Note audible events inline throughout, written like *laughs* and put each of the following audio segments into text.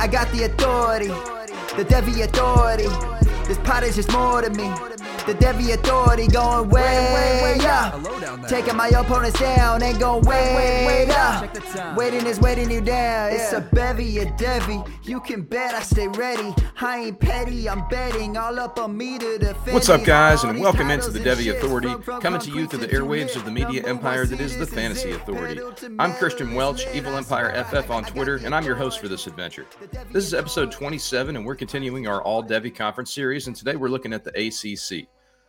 I got the authority, the Devy authority. This pot is just more to me. The Devy authority going way up. Taking my opponents down ain't going way up. Waiting is waiting you down. It's a bevy, a Devy. You can bet I stay ready. I ain't petty, I'm betting all up on me to defend. What's up, guys, and welcome into the Devy Authority, from- from coming to you through the airwaves of the media empire that is the Fantasy Authority. I'm Christian Welch, Evil Empire FF on Twitter, and I'm your host for this adventure. This is episode 27, and we're continuing our All Devy Conference series, and today we're looking at the ACC.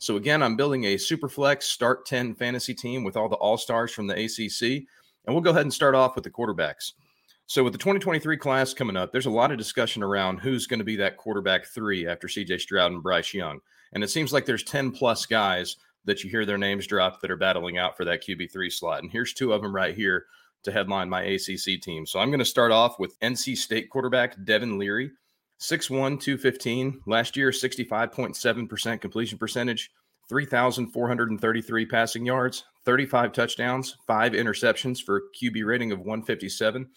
So again, I'm building a Superflex Start 10 fantasy team with all the All Stars from the ACC, and we'll go ahead and start off with the quarterbacks. So with the 2023 class coming up, there's a lot of discussion around who's going to be that quarterback three after CJ Stroud and Bryce Young. And it seems like there's 10 plus guys that you hear their names drop that are battling out for that QB3 slot. And here's two of them right here to headline my ACC team. So I'm going to start off with NC State quarterback Devin Leary, 6'1, 215. Last year, 65.7% completion percentage, 3,433 passing yards, 35 touchdowns, five interceptions for a QB rating of 157.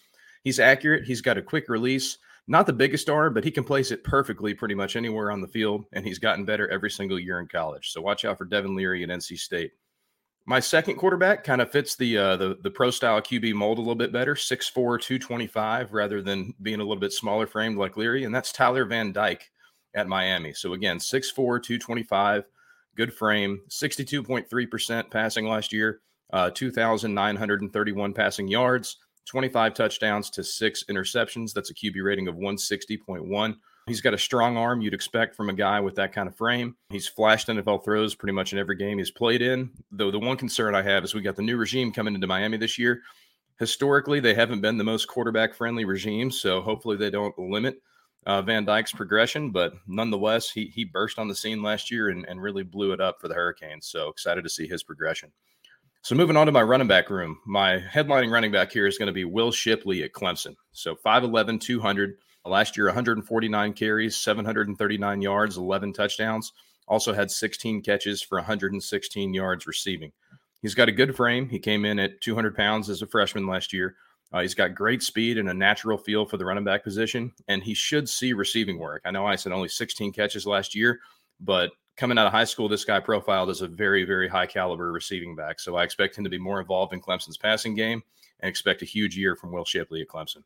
He's accurate. He's got a quick release. Not the biggest arm, but he can place it perfectly pretty much anywhere on the field, and he's gotten better every single year in college. So watch out for Devin Leary at NC State. My second quarterback kind of fits the uh, the the pro style QB mold a little bit better, 6'4", 225, rather than being a little bit smaller framed like Leary, and that's Tyler Van Dyke at Miami. So again, 6'4", 225, good frame, 62.3% passing last year, uh, 2,931 passing yards, 25 touchdowns to six interceptions. That's a QB rating of 160.1. He's got a strong arm you'd expect from a guy with that kind of frame. He's flashed NFL throws pretty much in every game he's played in. Though the one concern I have is we got the new regime coming into Miami this year. Historically, they haven't been the most quarterback friendly regime, so hopefully they don't limit uh, Van Dyke's progression. But nonetheless, he he burst on the scene last year and, and really blew it up for the Hurricanes. So excited to see his progression. So moving on to my running back room, my headlining running back here is going to be Will Shipley at Clemson. So 5'11, 200. Last year, 149 carries, 739 yards, 11 touchdowns. Also had 16 catches for 116 yards receiving. He's got a good frame. He came in at 200 pounds as a freshman last year. Uh, he's got great speed and a natural feel for the running back position, and he should see receiving work. I know I said only 16 catches last year, but coming out of high school, this guy profiled as a very, very high caliber receiving back. So I expect him to be more involved in Clemson's passing game and expect a huge year from Will Shipley at Clemson.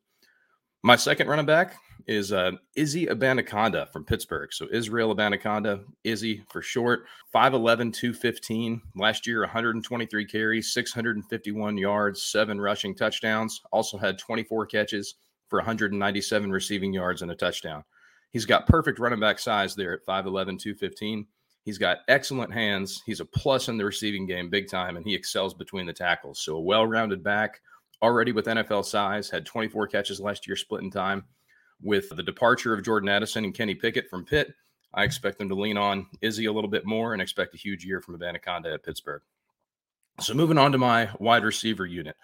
My second running back is uh, Izzy Abanikanda from Pittsburgh. So Israel Abanikanda, Izzy for short, 5'11, 215. Last year, 123 carries, 651 yards, seven rushing touchdowns. Also had 24 catches for 197 receiving yards and a touchdown. He's got perfect running back size there at 5'11, 215. He's got excellent hands. He's a plus in the receiving game, big time, and he excels between the tackles. So a well rounded back, already with NFL size, had 24 catches last year, split in time. With the departure of Jordan Addison and Kenny Pickett from Pitt, I expect them to lean on Izzy a little bit more and expect a huge year from Abanikanda at Pittsburgh. So moving on to my wide receiver unit.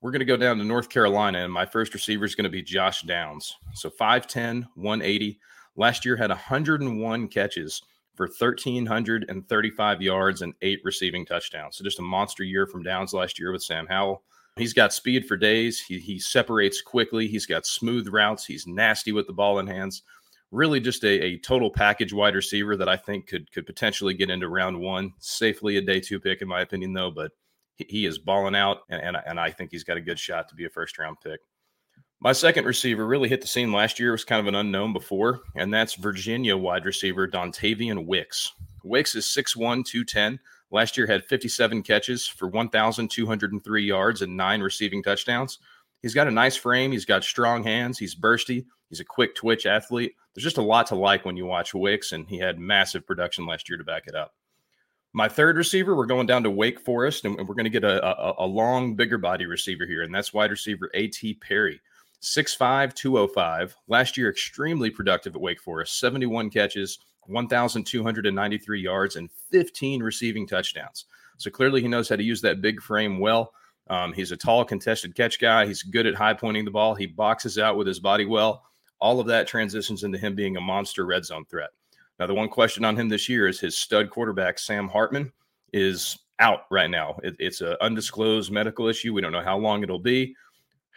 We're going to go down to North Carolina, and my first receiver is going to be Josh Downs. So 5'10, 180. Last year had 101 catches for 1,335 yards and eight receiving touchdowns. So just a monster year from Downs last year with Sam Howell. He's got speed for days. He, he separates quickly. He's got smooth routes. He's nasty with the ball in hands. Really, just a, a total package wide receiver that I think could could potentially get into round one safely. A day two pick, in my opinion, though. But he, is balling out, and, and and I think he's got a good shot to be a first round pick. My second receiver really hit the scene last year. It Was kind of an unknown before, and that's Virginia wide receiver Dontayvion Wicks. Wicks is 6'1", 210. Last year had 57 catches for 1,203 yards and nine receiving touchdowns. He's got a nice frame. He's got strong hands. He's bursty. He's a quick twitch athlete. There's just a lot to like when you watch Wicks, and he had massive production last year to back it up. My third receiver, we're going down to Wake Forest, and we're going to get a, a, a long, bigger body receiver here, and that's wide receiver A.T. Perry. 6'5, 205. Last year, extremely productive at Wake Forest 71 catches, 1,293 yards, and 15 receiving touchdowns. So clearly, he knows how to use that big frame well. Um, he's a tall, contested catch guy. He's good at high pointing the ball. He boxes out with his body well. All of that transitions into him being a monster red zone threat. Now, the one question on him this year is his stud quarterback, Sam Hartman, is out right now. It, it's an undisclosed medical issue. We don't know how long it'll be.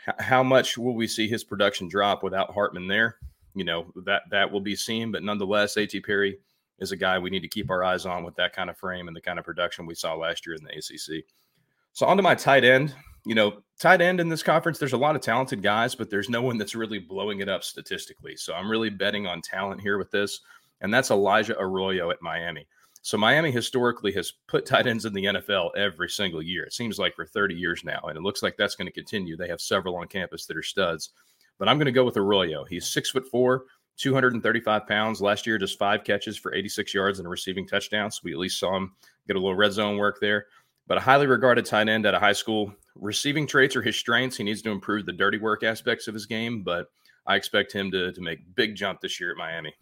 H- how much will we see his production drop without Hartman there? You know, that that will be seen. But nonetheless, A.T. Perry is a guy we need to keep our eyes on with that kind of frame and the kind of production we saw last year in the ACC. So on to my tight end. You know, tight end in this conference, there's a lot of talented guys, but there's no one that's really blowing it up statistically. So I'm really betting on talent here with this, and that's Elijah Arroyo at Miami. So Miami historically has put tight ends in the NFL every single year. It seems like for 30 years now, and it looks like that's going to continue. They have several on campus that are studs, but I'm going to go with Arroyo. He's six foot four, 235 pounds. Last year, just five catches for 86 yards and a receiving touchdown. So we at least saw him get a little red zone work there but a highly regarded tight end at a high school. Receiving traits are his strengths. He needs to improve the dirty work aspects of his game, but I expect him to, to make big jump this year at Miami.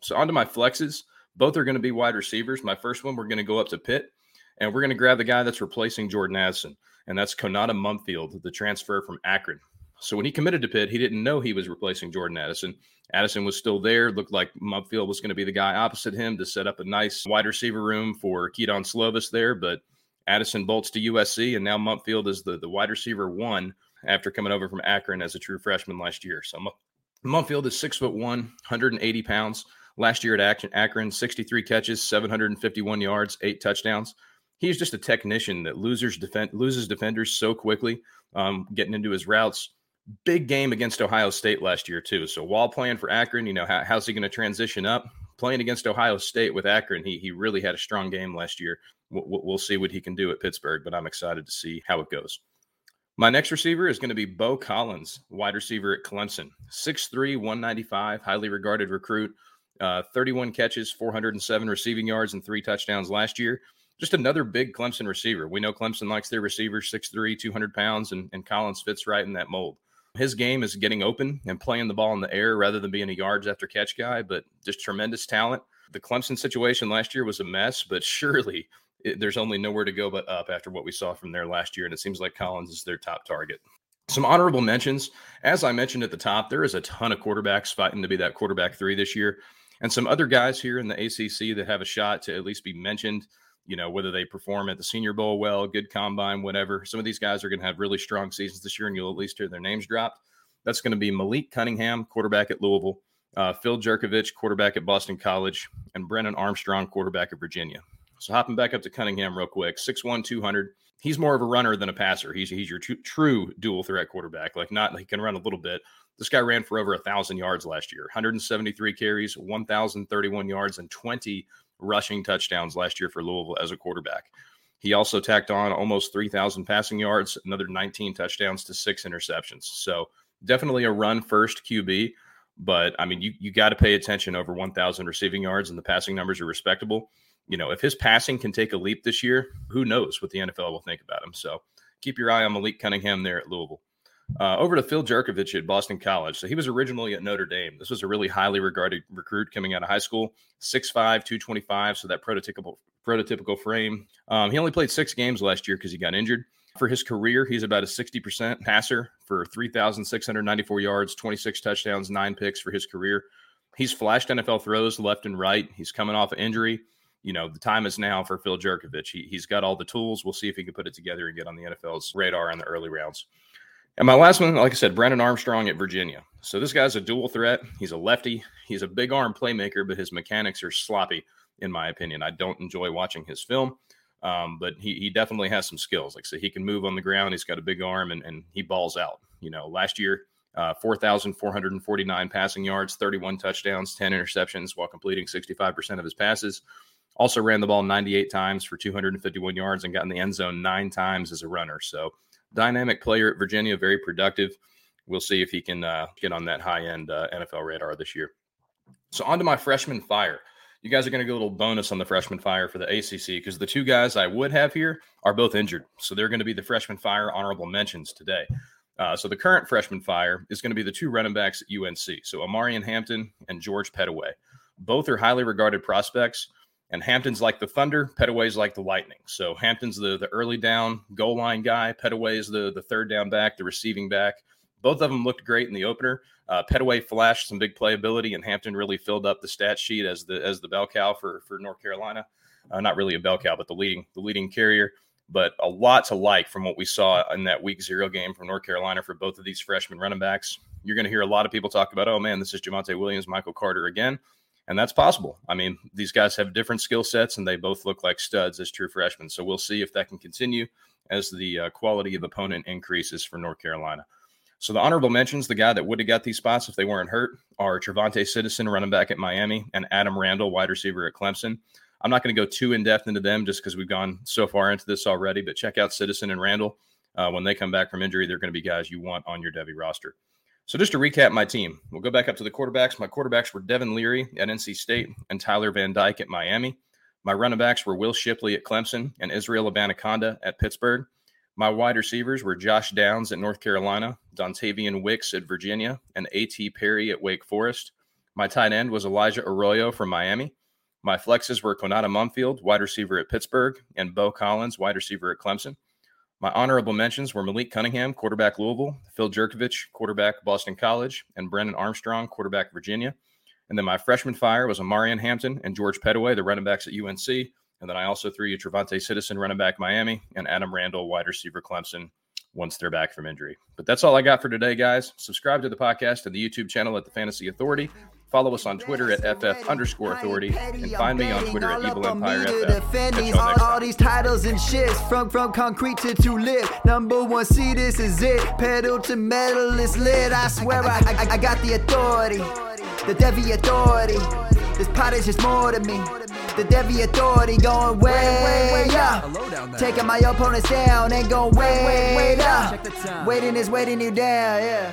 So on to my flexes. Both are going to be wide receivers. My first one, we're going to go up to Pitt, and we're going to grab the guy that's replacing Jordan Addison, and that's Konata Mumpfield, the transfer from Akron. So when he committed to Pitt, he didn't know he was replacing Jordan Addison. Addison was still there. Looked like Mumpfield was going to be the guy opposite him to set up a nice wide receiver room for Kedon Slovis there, but – Addison bolts to USC, and now Mumpfield is the, the wide receiver one after coming over from Akron as a true freshman last year. So Mumpfield is six foot one, 180 pounds. Last year at Akron, 63 catches, 751 yards, eight touchdowns. He's just a technician that losers defend loses defenders so quickly, um, getting into his routes. Big game against Ohio State last year too. So while playing for Akron, you know how, how's he going to transition up? Playing against Ohio State with Akron, he he really had a strong game last year we'll see what he can do at Pittsburgh, but I'm excited to see how it goes. My next receiver is going to be Beaux Collins, wide receiver at Clemson. 6'3, 195, highly regarded recruit. Uh, 31 catches, 407 receiving yards, and three touchdowns last year. Just another big Clemson receiver. We know Clemson likes their receivers 6'3, 200 pounds, and, and Collins fits right in that mold. His game is getting open and playing the ball in the air rather than being a yards after catch guy, but just tremendous talent. The Clemson situation last year was a mess, but *laughs* surely it, there's only nowhere to go but up after what we saw from there last year. And it seems like Collins is their top target. Some honorable mentions. As I mentioned at the top, there is a ton of quarterbacks fighting to be that quarterback three this year. And some other guys here in the ACC that have a shot to at least be mentioned, you know, whether they perform at the Senior Bowl well, good combine, whatever. Some of these guys are going to have really strong seasons this year, and you'll at least hear their names dropped. That's going to be Malik Cunningham, quarterback at Louisville, uh, Phil Jurkovec, quarterback at Boston College, and Brennan Armstrong, quarterback at Virginia. So hopping back up to Cunningham real quick, 6'1", 200. He's more of a runner than a passer. He's he's your t- true dual threat quarterback. Like not he can run a little bit. This guy ran for over a thousand yards last year, 173 carries, 1,031 yards, and 20 rushing touchdowns last year for Louisville as a quarterback. He also tacked on almost 3,000 passing yards, another 19 touchdowns to six interceptions. So definitely a run first QB. But I mean, you, you got to pay attention over 1,000 receiving yards, and the passing numbers are respectable you know, if his passing can take a leap this year, who knows what the NFL will think about him. So keep your eye on Malik Cunningham there at Louisville. Uh, over to Phil Jurkovec at Boston College. So he was originally at Notre Dame. This was a really highly regarded recruit coming out of high school, 6'5, 225. So that prototypical prototypical frame. Um, he only played six games last year because he got injured. For his career, he's about a 60% passer for 3,694 yards, 26 touchdowns, nine picks for his career. He's flashed NFL throws left and right. He's coming off an injury you know, the time is now for Phil Jurkovec. He, he's got all the tools. We'll see if he can put it together and get on the NFL's radar in the early rounds. And my last one, like I said, Brennan Armstrong at Virginia. So this guy's a dual threat. He's a lefty. He's a big arm playmaker, but his mechanics are sloppy, in my opinion. I don't enjoy watching his film, um, but he, he definitely has some skills. Like I so he can move on the ground. He's got a big arm and, and he balls out. You know, last year, uh, 4,449 passing yards, 31 touchdowns, 10 interceptions while completing 65% of his passes. Also ran the ball 98 times for 251 yards and got in the end zone nine times as a runner. So dynamic player at Virginia, very productive. We'll see if he can uh, get on that high end uh, NFL radar this year. So on to my freshman fire. You guys are going to get a little bonus on the freshman fire for the ACC because the two guys I would have here are both injured. So they're going to be the freshman fire honorable mentions today. Uh, so the current freshman fire is going to be the two running backs at UNC. So Omarion Hampton and George Pettaway. Both are highly regarded prospects. And Hampton's like the Thunder, Pettaway's like the Lightning. So Hampton's the the early down goal line guy. Pettaway is the the third down back, the receiving back. Both of them looked great in the opener. Uh, Pettaway flashed some big playability, and Hampton really filled up the stat sheet as the as the bell cow for for North Carolina. Uh, not really a bell cow, but the leading the leading carrier. But a lot to like from what we saw in that week zero game from North Carolina for both of these freshman running backs. You're going to hear a lot of people talk about, oh man, this is Javonte Williams, Michael Carter again. And that's possible. I mean, these guys have different skill sets and they both look like studs as true freshmen. So we'll see if that can continue as the uh, quality of opponent increases for North Carolina. So the honorable mentions, the guy that would have got these spots if they weren't hurt, are TreVonte' Citizen, running back at Miami, and Adam Randall, wide receiver at Clemson. I'm not going to go too in depth into them just because we've gone so far into this already, but check out Citizen and Randall. Uh, when they come back from injury, they're going to be guys you want on your Devy roster. So just to recap my team, we'll go back up to the quarterbacks. My quarterbacks were Devin Leary at NC State and Tyler Van Dyke at Miami. My running backs were Will Shipley at Clemson and Israel Abanikanda at Pittsburgh. My wide receivers were Josh Downs at North Carolina, Dontayvion Wicks at Virginia, and A.T. Perry at Wake Forest. My tight end was Elijah Arroyo from Miami. My flexes were Konata Mumpfield, wide receiver at Pittsburgh, and Beaux Collins, wide receiver at Clemson. My honorable mentions were Malik Cunningham, quarterback Louisville, Phil Jurkovec, quarterback Boston College, and Brennan Armstrong, quarterback Virginia. And then my freshman fire was Omarion Hampton and George Pettaway, the running backs at UNC. And then I also threw you TreVonte' Citizen, running back Miami, and Adam Randall, wide receiver Clemson, once they're back from injury. But that's all I got for today, guys. Subscribe to the podcast and the YouTube channel at the Fantasy Authority. Follow us on Twitter at FF underscore authority and find me on Twitter at Evil Empire FF. All, all these titles and shits from from concrete to to lit. Number one, see this is it. Pedal to metal is lit. I swear I, I, I got the authority, the Devy authority. This pot is just more to me. The Devy authority going way, way, way up. Taking my opponents down and going way, way up. Waiting is waiting you down, yeah.